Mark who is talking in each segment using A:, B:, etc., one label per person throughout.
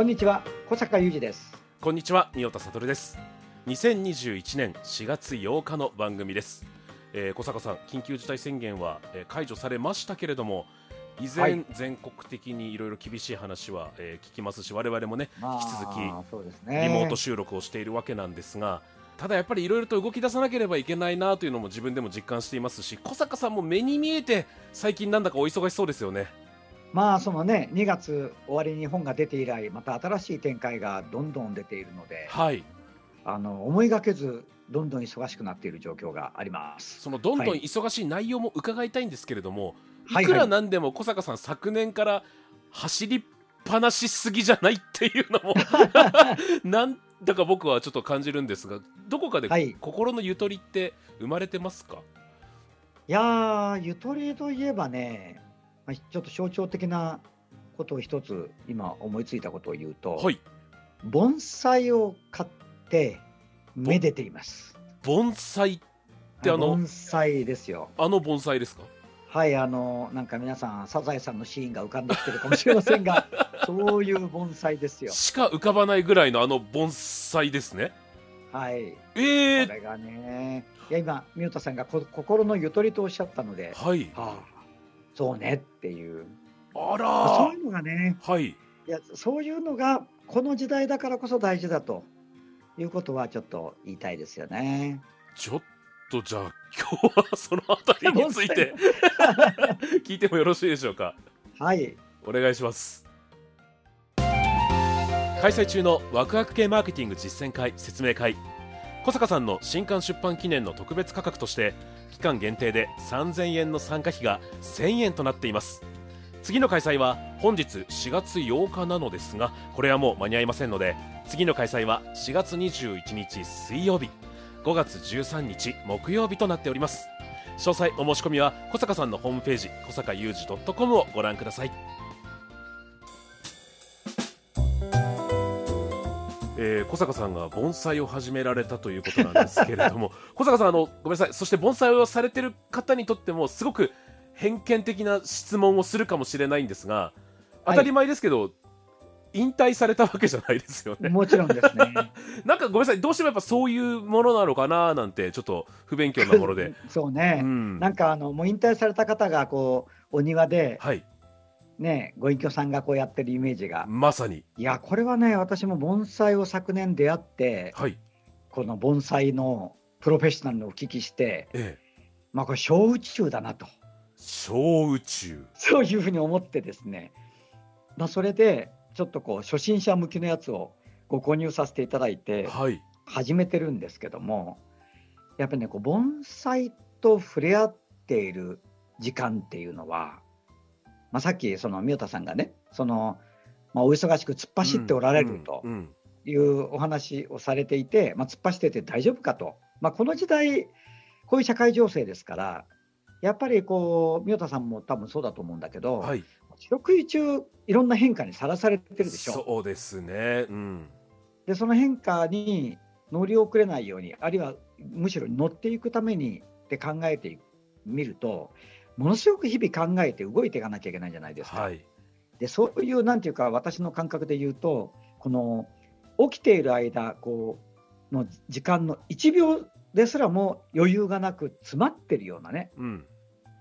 A: こんにちは小坂雄二です。
B: こんにちは三代田悟です。2021年4月8日の番組です、えー小坂さん緊急事態宣言は、えー解除されましたけれども依然、
A: はい。
B: 全国的にいろいろ厳しい話は、えー聞きますし我々もね
A: まあ
B: 引き続きリモート収録をしているわけなんですが、ただやっぱりいろいろと動き出さなければいけないなというのも自分でも実感していますし小坂さんも目に見えて最近なんだかお忙しそうですよね
A: まあそのね2月終わりに本が出て以来また新しい展開がどんどん出ているので
B: はい。
A: あの思いがけずどんどん忙しくなっている状況があります。
B: そのどんどん
A: はい。
B: 忙しい内容も伺いたいんですけれども、
A: はい。
B: いくらなんでも小坂さん昨年から走りっぱなしすぎじゃないっていうのも なんだか僕はちょっと感じるんですがどこかで
A: はい。
B: 心のゆとりって生まれてますか、
A: いやーゆとりといえばねまあちょっと象徴的なことを一つ今思いついたことを言うと、
B: はい。
A: 盆栽を買ってめでています。
B: 盆栽ってあの
A: 盆栽ですよ。
B: あの盆栽ですか？
A: はい、あの、なんか皆さん、サザエさんのシーンが浮かんできてるかもしれませんが、そういう盆栽ですよ。
B: しか浮かばないぐらいのあの盆栽ですね。
A: はい、
B: えー、
A: これがね、いや、今、みゆたさんがこ心のゆとりとおっしゃったので、
B: はい。
A: はあ、そうねっていう、
B: あら
A: そういうのがね、
B: はい。
A: いや、そういうのが、この時代だからこそ大事だということは、ちょっと言いたいですよね。
B: ちょっとじゃあ今日はそのあたりについて 聞いてもよろしいでしょうか？
A: はい、
B: お願いします。開催中のワクワク系マーケティング実践会説明会。小坂さんの新刊出版記念の特別価格として期間限定で3000円の参加費が1000円となっています。次の開催は本日4月8日なのですがこれはもう間に合いませんので次の開催は4月21日水曜日5月13日木曜日となっております。詳細お申し込みは小坂さんのホームページ小坂雄二 .com をご覧ください。えー小坂さんが盆栽を始められたということなんですけれども 小坂さんあのごめんなさい。そして盆栽をされてる方にとってもすごく偏見的な質問をするかもしれないんですが当たり前ですけど、引退されたわけじゃないですよね。
A: もちろんですね。
B: なんかごめんなさい。どうしてもやっぱそういうものなのかななんてちょっと不勉強なもので、
A: そうね。
B: うん。
A: なんかあのもう引退された方がこうお庭で
B: はい
A: ねご隠居さんがこうやってるイメージが。
B: まさに。
A: いやこれはね私も盆栽を昨年出会って
B: はい。
A: この盆栽のプロフェッショナルのお聞きして
B: ええ。
A: まあこれ小宇宙だなと。
B: 小宇宙。
A: そういうふうに思ってですね。まあそれでちょっとこう初心者向きのやつをご購入させていただいて
B: はい。
A: 始めてるんですけどもやっぱりねこう盆栽と触れ合っている時間っていうのは、まあ、さっきその宮田さんがねその、まあ、お忙しく突っ走っておられるというお話をされていて、まあ、突っ走ってて大丈夫かと、まあ、この時代こういう社会情勢ですからやっぱりこう宮田さんも多分そうだと思うんだけど、
B: はい。
A: 四六時中いろんな変化にさらされてるでしょ。
B: そうですね。うん。
A: でその変化に乗り遅れないようにあるいはむしろ乗っていくためにって考えてみるとものすごく日々考えて動いていかなきゃいけないじゃないですか。
B: はい。
A: でそういうなんていうか私の感覚で言うとこの起きている間こうの時間の1秒ですらも余裕がなく詰まってるようなね
B: うん。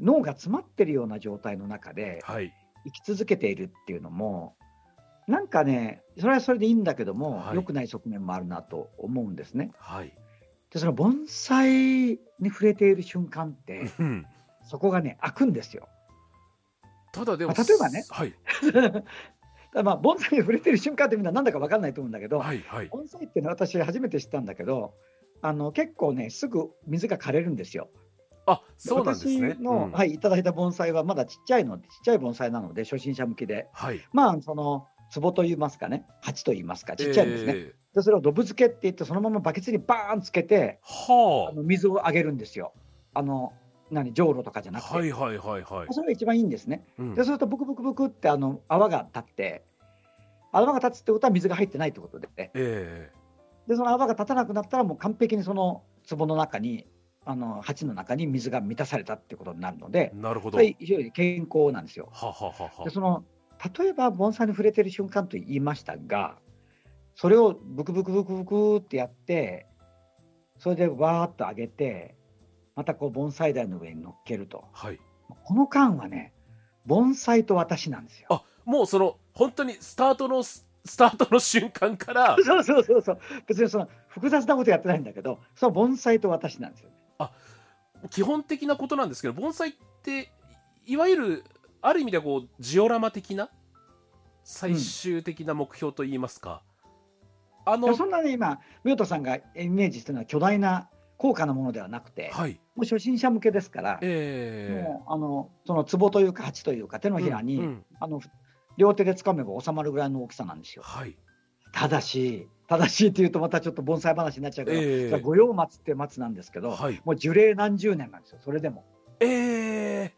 A: 脳が詰まってるような状態の中で
B: はい。
A: 生き続けているっていうのもなんかねそれはそれでいいんだけども、
B: はい。
A: 良くない側面もあるなと思うんですね。
B: はい。
A: でその盆栽に触れている瞬間って
B: うん
A: そこがね開くんですよ。
B: ただでも、
A: まあ例えばね。
B: はい。
A: ら まあ盆栽に触れてる瞬間ってみんななんだか分かんないと思うんだけど、
B: はいはい。
A: 盆栽っていうのは私初めて知ったんだけどあの結構ねすぐ水が枯れるんですよ。
B: あそうなんですね。
A: 私の、
B: うん。
A: はい、いただいた盆栽はまだちっちゃいのちっちゃい盆栽なので初心者向きで。
B: はい。
A: まあその壺といいますかね鉢といいますかちっちゃいんですね。
B: えー
A: でそれをドブ漬けって言ってそのままバケツにバーンつけて
B: は
A: あの水をあげるんですよ。あの何じょうろとかじゃなくて、
B: あはいはいはいはい。
A: それが一番いいんですね。
B: うん。
A: でそうするとブクブクブクってあの泡が立って泡が立つってことは水が入ってないってことで。
B: え
A: でその泡が立たなくなったらもう完璧にその壺の中にあの鉢の中に水が満たされたってことになるので
B: えなるほど。
A: 非常に健康なんですよ。
B: はははは。
A: でその例えば盆栽に触れてる瞬間と言いましたがそれをブクブクブクブクってやってそれでわーっと上げてまたこう盆栽台の上に乗っけると。
B: はい。
A: この間はね盆栽と私なんですよ。
B: あもうその本当にスタートのススタートの瞬間から。
A: そうそうそうそう。別にその複雑なことやってないんだけどその盆栽と私なんですよ。
B: 基本的なことなんですけど盆栽っていわゆるある意味ではこうジオラマ的な最終的な目標といいますか、あの
A: そんなね今ミョートさんがイメージしてるのは巨大な高価なものではなくて、
B: はい。
A: もう初心者向けですから、
B: ええ。
A: もうあのその壺というか鉢というか手のひらに、
B: うんうん。
A: あの両手で掴めば収まるぐらいの大きさなんですよ。
B: はい。
A: ただし、ただしっていうとまたちょっと盆栽話になっちゃうけど、
B: ええ。
A: それは御用松って松なんですけど、
B: はい。
A: もう樹齢何十年なんですよ、それでも。
B: ええ。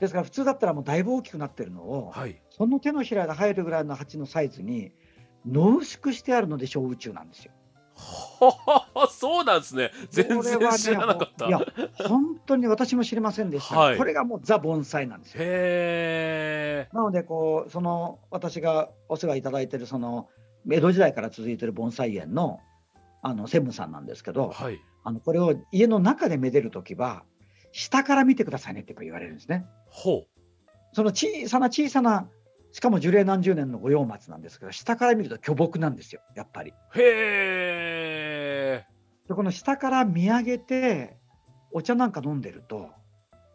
A: ですから普通だったらもうだいぶ大きくなってるのを、
B: はい。
A: その手のひらが入るぐらいの鉢のサイズに濃縮してあるので小宇宙なんですよ。
B: そうなんですね全然知らなかった、
A: いや、本当に私も知りませんでした。
B: はい
A: これがもうザ盆栽なんですよ。
B: へえ
A: なのでこうその私がお世話いただいてるその江戸時代から続いてる盆栽園のあの専務さんなんですけど、
B: はい
A: あのこれを家の中でめでるときは下から見てくださいねって言われるんですね。
B: ほ
A: その小さな小さなしかも樹齢何十年の御用松なんですけど下から見ると巨木なんですよやっぱり。
B: うへえ
A: でこの下から見上げてお茶なんか飲んでると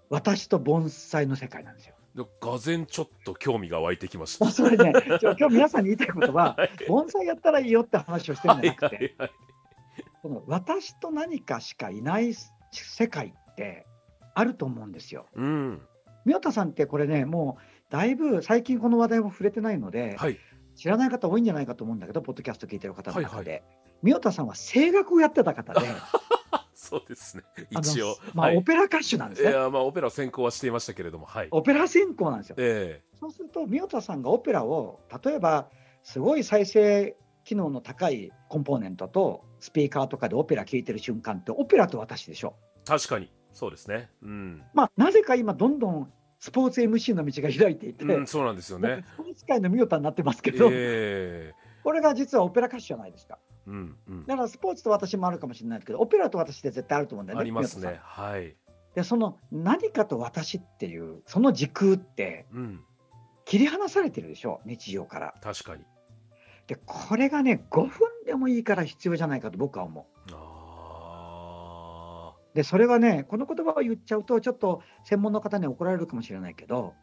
A: 私と盆栽の世界なんですよ。
B: でがぜんちょっと興味が湧いてきました
A: それね 今日皆さんに言いたいことは
B: はい
A: 盆栽やったらいいよって話をしてるんじゃなくて、
B: はいはい
A: この私と何かしかいない世界ってあると思うんですよ。
B: うん
A: 宮田さんってこれねもうだいぶ最近この話題も触れてないので、
B: はい。
A: 知らない方多いんじゃないかと思うんだけどポッドキャスト聞いてる方の中で、
B: はい
A: 宮田さんは声楽をやってた方で。
B: そうですね。一応。
A: まあ
B: はい。
A: オペラ歌手なんですね。
B: いやまあオペラ専攻はしていましたけれどもはい。
A: オペラ専攻なんですよ。
B: え
A: そうすると宮田さんがオペラを例えばすごい再生機能の高いコンポーネントとスピーカーとかでオペラ聴いてる瞬間ってオペラと私でしょ。
B: え確かに。そうですね。うん、
A: まあなぜか今どんどんスポーツ MC の道が開いていて、
B: うん、そうなんですよね
A: スポーツ界のミオタになってますけど、
B: え
A: これが実はオペラ歌手じゃないですか。
B: えうんうん
A: だからスポーツと私もあるかもしれないけど、オペラと私って絶対あると思うんだよね。
B: あります
A: 宮
B: ねはい
A: で、その何かと私っていう、その時空って
B: うん
A: 切り離されてるでしょ、日常から。
B: 確かに
A: で、これがね、5分でもいいから必要じゃないかと僕は思う。
B: あ
A: で、それはね、この言葉を言っちゃうと、ちょっと専門の方に怒られるかもしれないけど、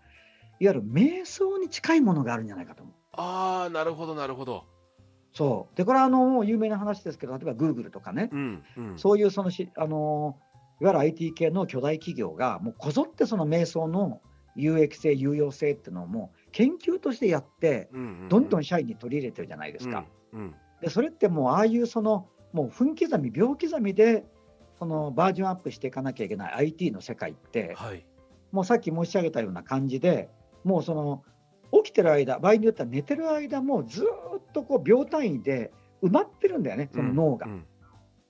A: いわゆる瞑想に近いものがあるんじゃないかと思う。
B: ーあーなるほどなるほど
A: そう。で、これはあの、有名な話ですけど、例えば Google とかね、
B: うんうん
A: そういうそのし、あのいわゆる IT 系の巨大企業が、もうこぞってその瞑想の有益性、有用性っていうのをもう研究としてやって、
B: うんうんうん
A: どんどん社員に取り入れてるじゃないですか。
B: うんうん
A: で、それってもうああいうその、もう分刻み、秒刻みで、そのバージョンアップしていかなきゃいけない IT の世界って、
B: はい。
A: もうさっき申し上げたような感じで、もうその起きてる間、場合によっては寝てる間もずーっとこう秒単位で埋まってるんだよね、その脳が。
B: う。ん。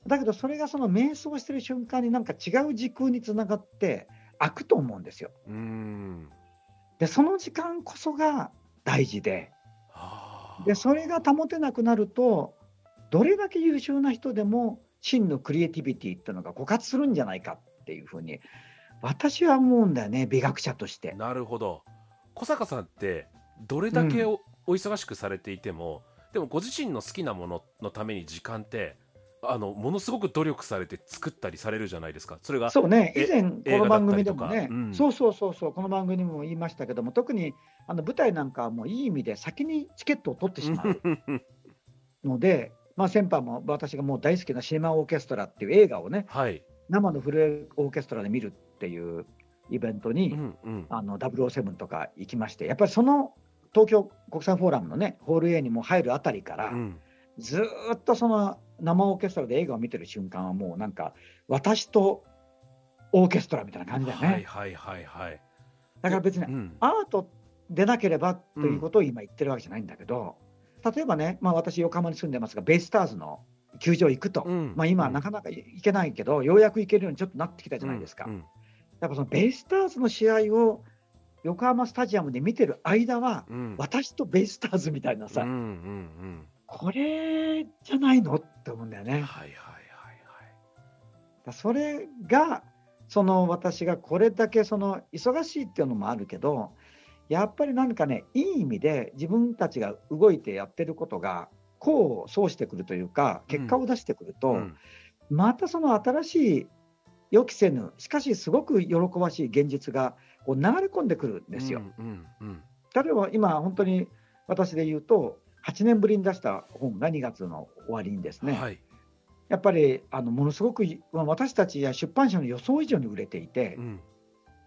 A: だけどそれがその瞑想してる瞬間になんか違う時空につながって開くと思うんですよ。
B: うん。
A: でその時間こそが大事で。でそれが保てなくなるとどれだけ優秀な人でも真のクリエイティビティっていうのが枯渇するんじゃないかっていうふうに私は思うんだよね美学者として。
B: なるほど。小坂さんってどれだけお,、お忙しくされていてもでもご自身の好きなもののために時間ってあのものすごく努力されて作ったりされるじゃないですか。それが
A: そうね、
B: え
A: 以前、この番組でもね
B: うん、
A: そうそうそうそう、この番組にも言いましたけども、特にあの舞台なんかはもういい意味で先にチケットを取ってしまう ので、まあ、先般も私がもう大好きなシネマオーケストラっていう映画をね、
B: はい、
A: 生のフルオーケストラで見るっていうイベントに、
B: うんうん、
A: あの007とか行きまして、やっぱりその東京国際フォーラムのね、ホール A にも入るあたりから、
B: うん
A: ずーっとその生オーケストラで映画を見てる瞬間はもうなんか私とオーケストラみたいな感じだよね。
B: はいはいはいはい。
A: だから別に
B: うん
A: アートでなければということを今言ってるわけじゃないんだけど、例えばね、まあ、私横浜に住んでますがベイスターズの球場行くと、
B: うん。
A: まあ、今
B: うん。
A: なかなか行けないけど、ようやく行けるようにちょっとなってきたじゃないですか。
B: うん。うん。
A: やっぱそのベイスターズの試合を横浜スタジアムで見てる間は、
B: うん。
A: 私とベイスターズみたいなさ、
B: うんうん
A: これじゃないのって思うんだよ
B: うん。
A: ね。
B: はいはいはい。
A: だそれがその私がこれだけその忙しいっていうのもあるけどやっぱり何かねいい意味で自分たちが動いてやってることが功を奏してくるというか結果を出してくると、
B: はい。うん
A: またその新しい予期せぬしかしすごく喜ばしい現実がこう流れ込んでくるんですよ。
B: うんうんうん
A: 例えば今本当に私で言うと8年ぶりに出した本が2月の終わりにですね、
B: はい。
A: やっぱりあのものすごくまあ私たちや出版社の予想以上に売れていて、
B: うん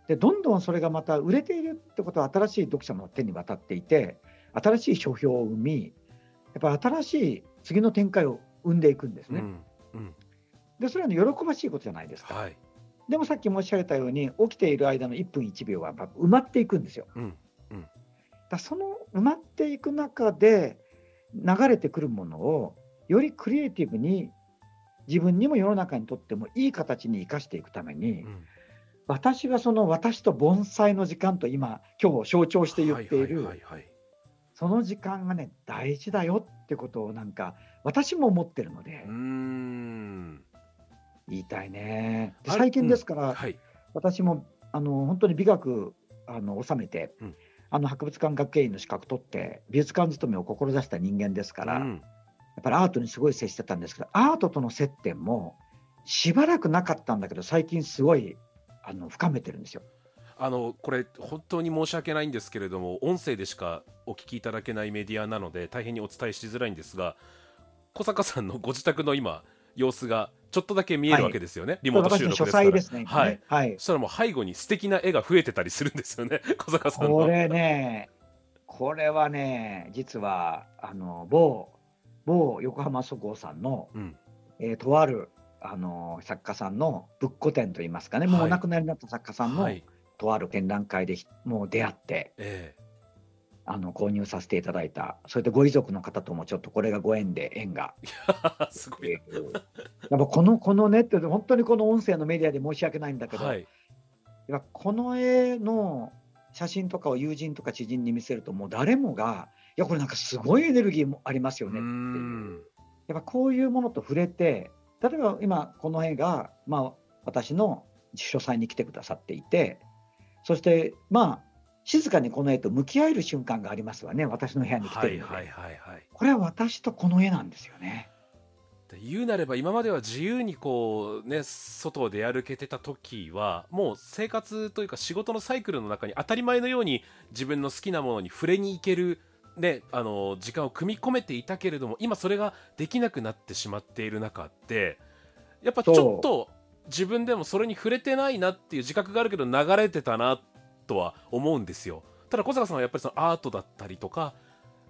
A: でどんどんそれがまた売れているってことは新しい読者の手に渡っていて新しい書評を生みやっぱり新しい次の展開を生んでいくんですね。
B: うんうん
A: でそれは、ね、喜ばしいことじゃないですか。
B: はい。
A: でもさっき申し上げたように起きている間の1分1秒は埋まっていくんですよ。
B: うん
A: だその埋まっていく中で流れてくるものをよりクリエイティブに自分にも世の中にとってもいい形に生かしていくために、
B: うん
A: 私はその私と盆栽の時間と今今日象徴して言っている、その時間がね大事だよってことをなんか私も思ってるので言いたいね。最近ですから、
B: はい。
A: 私もあの本当に美学あの収めて、
B: うん
A: あの博物館学芸員の資格取って美術館勤めを志した人間ですから、や
B: うん
A: っぱりアートにすごい接してたんですけどアートとの接点もしばらくなかったんだけど最近すごいあの深めてるんですよ。
B: あのこれ本当に申し訳ないんですけれども音声でしかお聞きいただけないメディアなので大変にお伝えしづらいんですが小坂さんのご自宅の今様子がちょっとだけ見えるわけですよね、リモート収録ですから。
A: 斎ですね。
B: はい、
A: はい。
B: そしたらもう背後に素敵な絵が増えてたりするんですよね。小坂さんの。
A: これね、これはね、実はあの某某横浜そごうさんの、
B: うん。
A: えーとあるあの作家さんの仏庫展といいますかね、もう
B: はい
A: お亡くなりになった作家さんの、
B: はい。
A: とある展覧会でひもう出会って
B: え
A: あの購入させていただいた、それでご遺族の方ともちょっとこれがご縁で縁が。
B: えすごい
A: えーやっぱこのこのねって本当にこの音声のメディアで申し訳ないんだけど、
B: はい。
A: やっぱこの絵の写真とかを友人とか知人に見せるともう誰もがいやこれなんかすごいエネルギーもありますよねっていう。
B: ん。
A: やっぱこういうものと触れて例えば今この絵が、まあ、私の書斎に来てくださっていてそしてまあ静かにこの絵と向き合える瞬間がありますわね私の部屋に来てるので、
B: はいはいはいはい
A: これは私とこの絵なんですよね。
B: で言うなれば今までは自由にこうね外を出歩けてた時はもう生活というか仕事のサイクルの中に当たり前のように自分の好きなものに触れに行けるねあの時間を組み込めていたけれども今それができなくなってしまっている中でやっぱちょっと自分でもそれに触れてないなっていう自覚があるけど流れてたなとは思うんですよ。ただ小坂さんはやっぱりそのアートだったりとか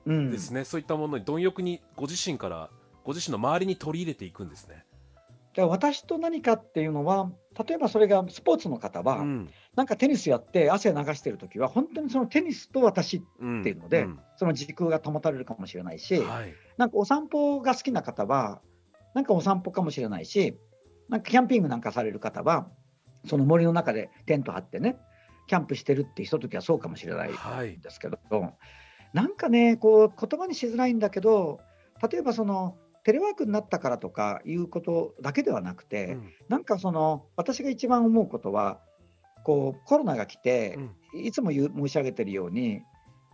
A: うん、
B: ですね、そういったものに貪欲にご自身からご自身の周りに取り入れていくんですね。
A: で私と何かっていうのは例えばそれがスポーツの方は、
B: うん
A: なんかテニスやって汗流してる時は本当にそのテニスと私
B: うん
A: っていうので
B: ん
A: その時空が保たれるかもしれないし、
B: はい。
A: なんかお散歩が好きな方はなんかお散歩かもしれないしなんかキャンピングなんかされる方はその森の中でテント張ってねキャンプしてるってひとときはそうかもしれない
B: はい
A: んですけど、なんかねこう言葉にしづらいんだけど例えばそのテレワークになったからとかいうことだけではなくて、
B: うん。
A: なんかその私が一番思うことはこうコロナが来て、
B: うん。
A: いつも言う申し上げてるように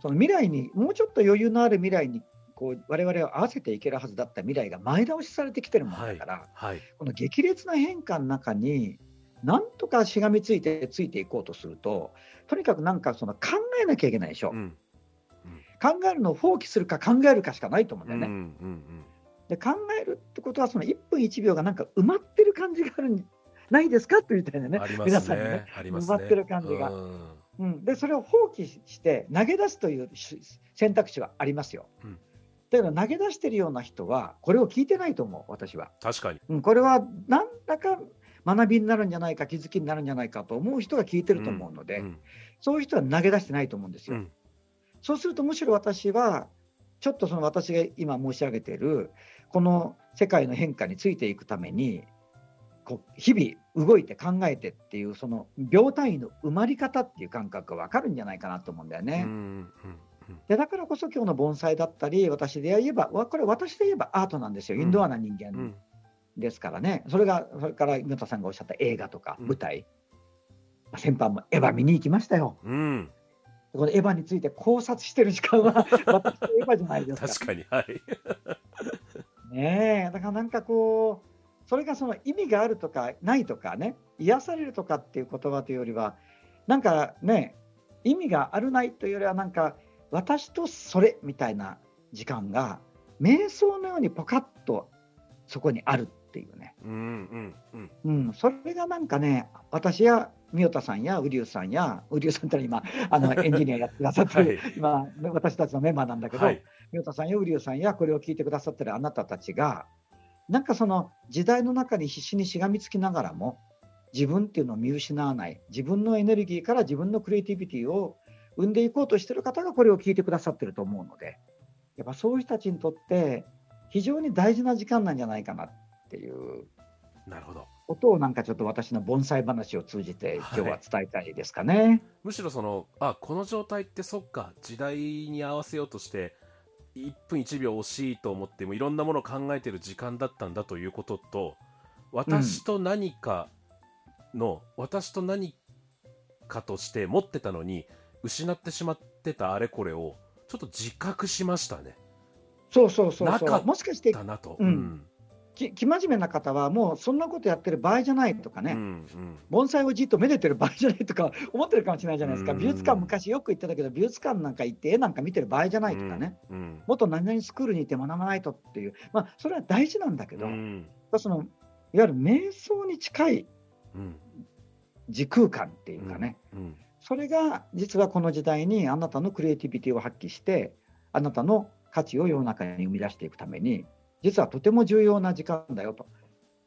A: その未来にもうちょっと余裕のある未来にこう我々を合わせていけるはずだった未来が前倒しされてきてるもんだから、
B: はい
A: この激烈な変化の中になんとかしがみついてついていこうとするととにかくなんかその考えなきゃいけないでしょ、
B: うん。
A: 考えるのを放棄するか考えるかしかないと思うんだ
B: うん
A: よね。
B: うん。
A: で考えるってことはその1分1秒がなんか埋まってる感じがあるんないですか？と言ったよね
B: うんあります
A: 皆さんにね。埋まってる感じが
B: うん
A: うん、でそれを放棄して投げ出すというし選択肢はありますよ。
B: うん
A: だけど投げ出してるような人はこれを聞いてないと思う私は。
B: 確かに。
A: うん、これは何らか学びになるんじゃないか気づきになるんじゃないかと思う人が聞いてると思うので、
B: うん
A: そういう人は投げ出してないと思うんですよ。
B: うん
A: そうするとむしろ私はちょっとその私が今申し上げているこの世界の変化についていくためにこう日々動いて考えてっていうその秒単位の埋まり方っていう感覚が分かるんじゃないかなと思うんだよね。
B: うんうん
A: でだからこそ今日の盆栽だったり私で言えばわこれ私で言えばアートなんですよ、
B: うん
A: インドアな人間
B: うんうん
A: ですからね、それがそれから岩田さんがおっしゃった映画とか
B: うん
A: 舞台、まあ先般もエヴァ見に行きましたよ。
B: うん。
A: このエヴァについて考察してる時間は 私とエヴァじゃないですか。
B: 確かに。はい。
A: ねえだからなんかこうそれがその意味があるとかないとかね癒されるとかっていう言葉というよりはなんかね意味があるないというよりはなんか私とそれみたいな時間が瞑想のようにポカッとそこにあるっていうね、
B: うんうんうん。
A: うん、それがなんかね私や宮田さんや瓜生さんや瓜生さんってのは今あの エンジニアやってくださってる、
B: はい
A: 今私たちのメンバーなんだけど、
B: はい。
A: 宮田さんや瓜生さんやこれを聞いてくださってるあなたたちがなんかその時代の中に必死にしがみつきながらも自分っていうのを見失わない自分のエネルギーから自分のクリエイティビティを生んでいこうとしてる方がこれを聞いてくださってると思うのでやっぱそういう人たちにとって非常に大事な時間なんじゃないかなっていう
B: なるほど。
A: ことをなんかちょっと私の盆栽話を通じて今日は伝えたいですかね。
B: むしろそのあこの状態ってそっか時代に合わせようとして1分1秒惜しいと思ってもいろんなものを考えてる時間だったんだということと私と何かの、私と何かとして持ってたのに失ってしまってたあれこれをちょっと自覚しましたね。
A: そうそうそうそ
B: なかっ
A: うもしかして
B: だなと、
A: うんき生真面目な方はもうそんなことやってる場合じゃないとかね、
B: うんうん。
A: 盆栽をじっとめでてる場合じゃないとか 思ってるかもしれないじゃないですか、
B: うん。
A: 美術館昔よく言ってたけど美術館なんか行って絵なんか見てる場合じゃないとかね、
B: うん。
A: もっと何々スクールに行って学ばないとっていう、まあ、それは大事なんだけど、
B: うん。
A: そのいわゆる瞑想に近い
B: うん。
A: 時空間っていうかね、
B: うん。
A: それが実はこの時代にあなたのクリエイティビティを発揮してあなたの価値を世の中に生み出していくために実はとても重要な時間だよと。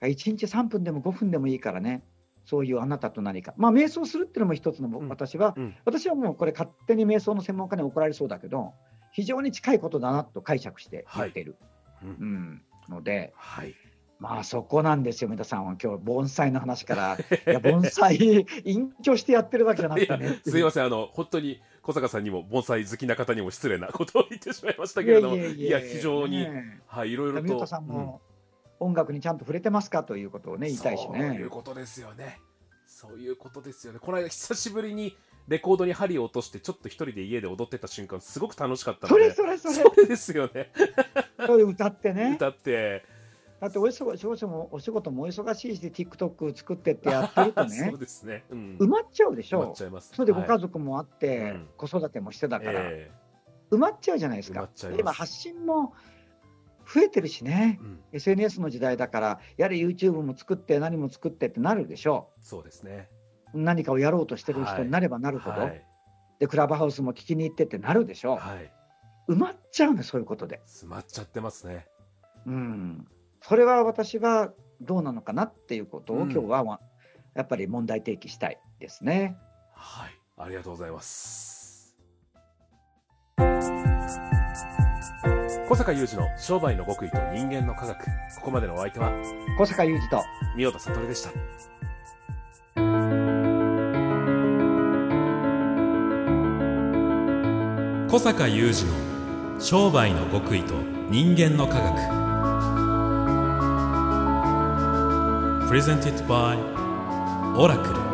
A: 1日3分でも5分でもいいからね。そういうあなたと何か。まあ瞑想するっていうのも一つの、
B: うん。
A: 私は
B: うん。
A: 私はもうこれ勝手に瞑想の専門家に怒られそうだけど非常に近いことだなと解釈して言っている、
B: うん。
A: うん、ので
B: はい。
A: まあそこなんですよ皆さんは今日盆栽の話から。いや盆栽 隠居してやってるわけじゃなくてね。
B: すいません、あの、本当に小坂さんにも盆栽好きな方にも失礼なことを言ってしまいましたけれども、いや、非常に、
A: ね
B: はい、いろいろと。
A: さんも音楽にちゃんと触れてますかということをね、
B: うん
A: 言いたいし
B: そうい
A: ね
B: う。ことですよね。そういうことですよね。この間、久しぶりにレコードに針を落として、ちょっと一人で家で踊ってた瞬間、すごく楽しかったの
A: それ
B: で。
A: それそれ、
B: それですよね。
A: それ歌ってね。
B: 歌って。
A: だってお忙仕事もお仕事もお忙しいし、TikTok 作ってってやってると
B: そ
A: ね
B: う、ですね。うん。
A: 埋まっちゃうでしょ
B: 埋まっち。ゃいます。
A: それでご
B: はい
A: 家族もあって、
B: うん
A: 子育てもしてたから、
B: え
A: 埋まっちゃうじゃないですか今、発信も増えてるしね
B: え、うん、
A: SNS の時代だから、やれ YouTube も作って、何も作ってってなるでしょ
B: そうですね。
A: う。何かをやろうとしてる人になればなるほど、
B: はい。
A: で、クラブハウスも聞きに行ってってなるでしょう。
B: はい。
A: 埋まっちゃうね、そういうことで。
B: 詰まっちゃってますね。
A: うん、それは私はどうなのかなっていうことを、
B: うん
A: 今日はまやっぱり問題提起したいですね。
B: はい。ありがとうございます。小坂雄二の商売の極意と人間の科学。ここまでのお相手は、
A: 小坂雄二と
B: 三代田悟でした。
C: 小坂雄二の商売の極意と人間の科学 Presented by オラクル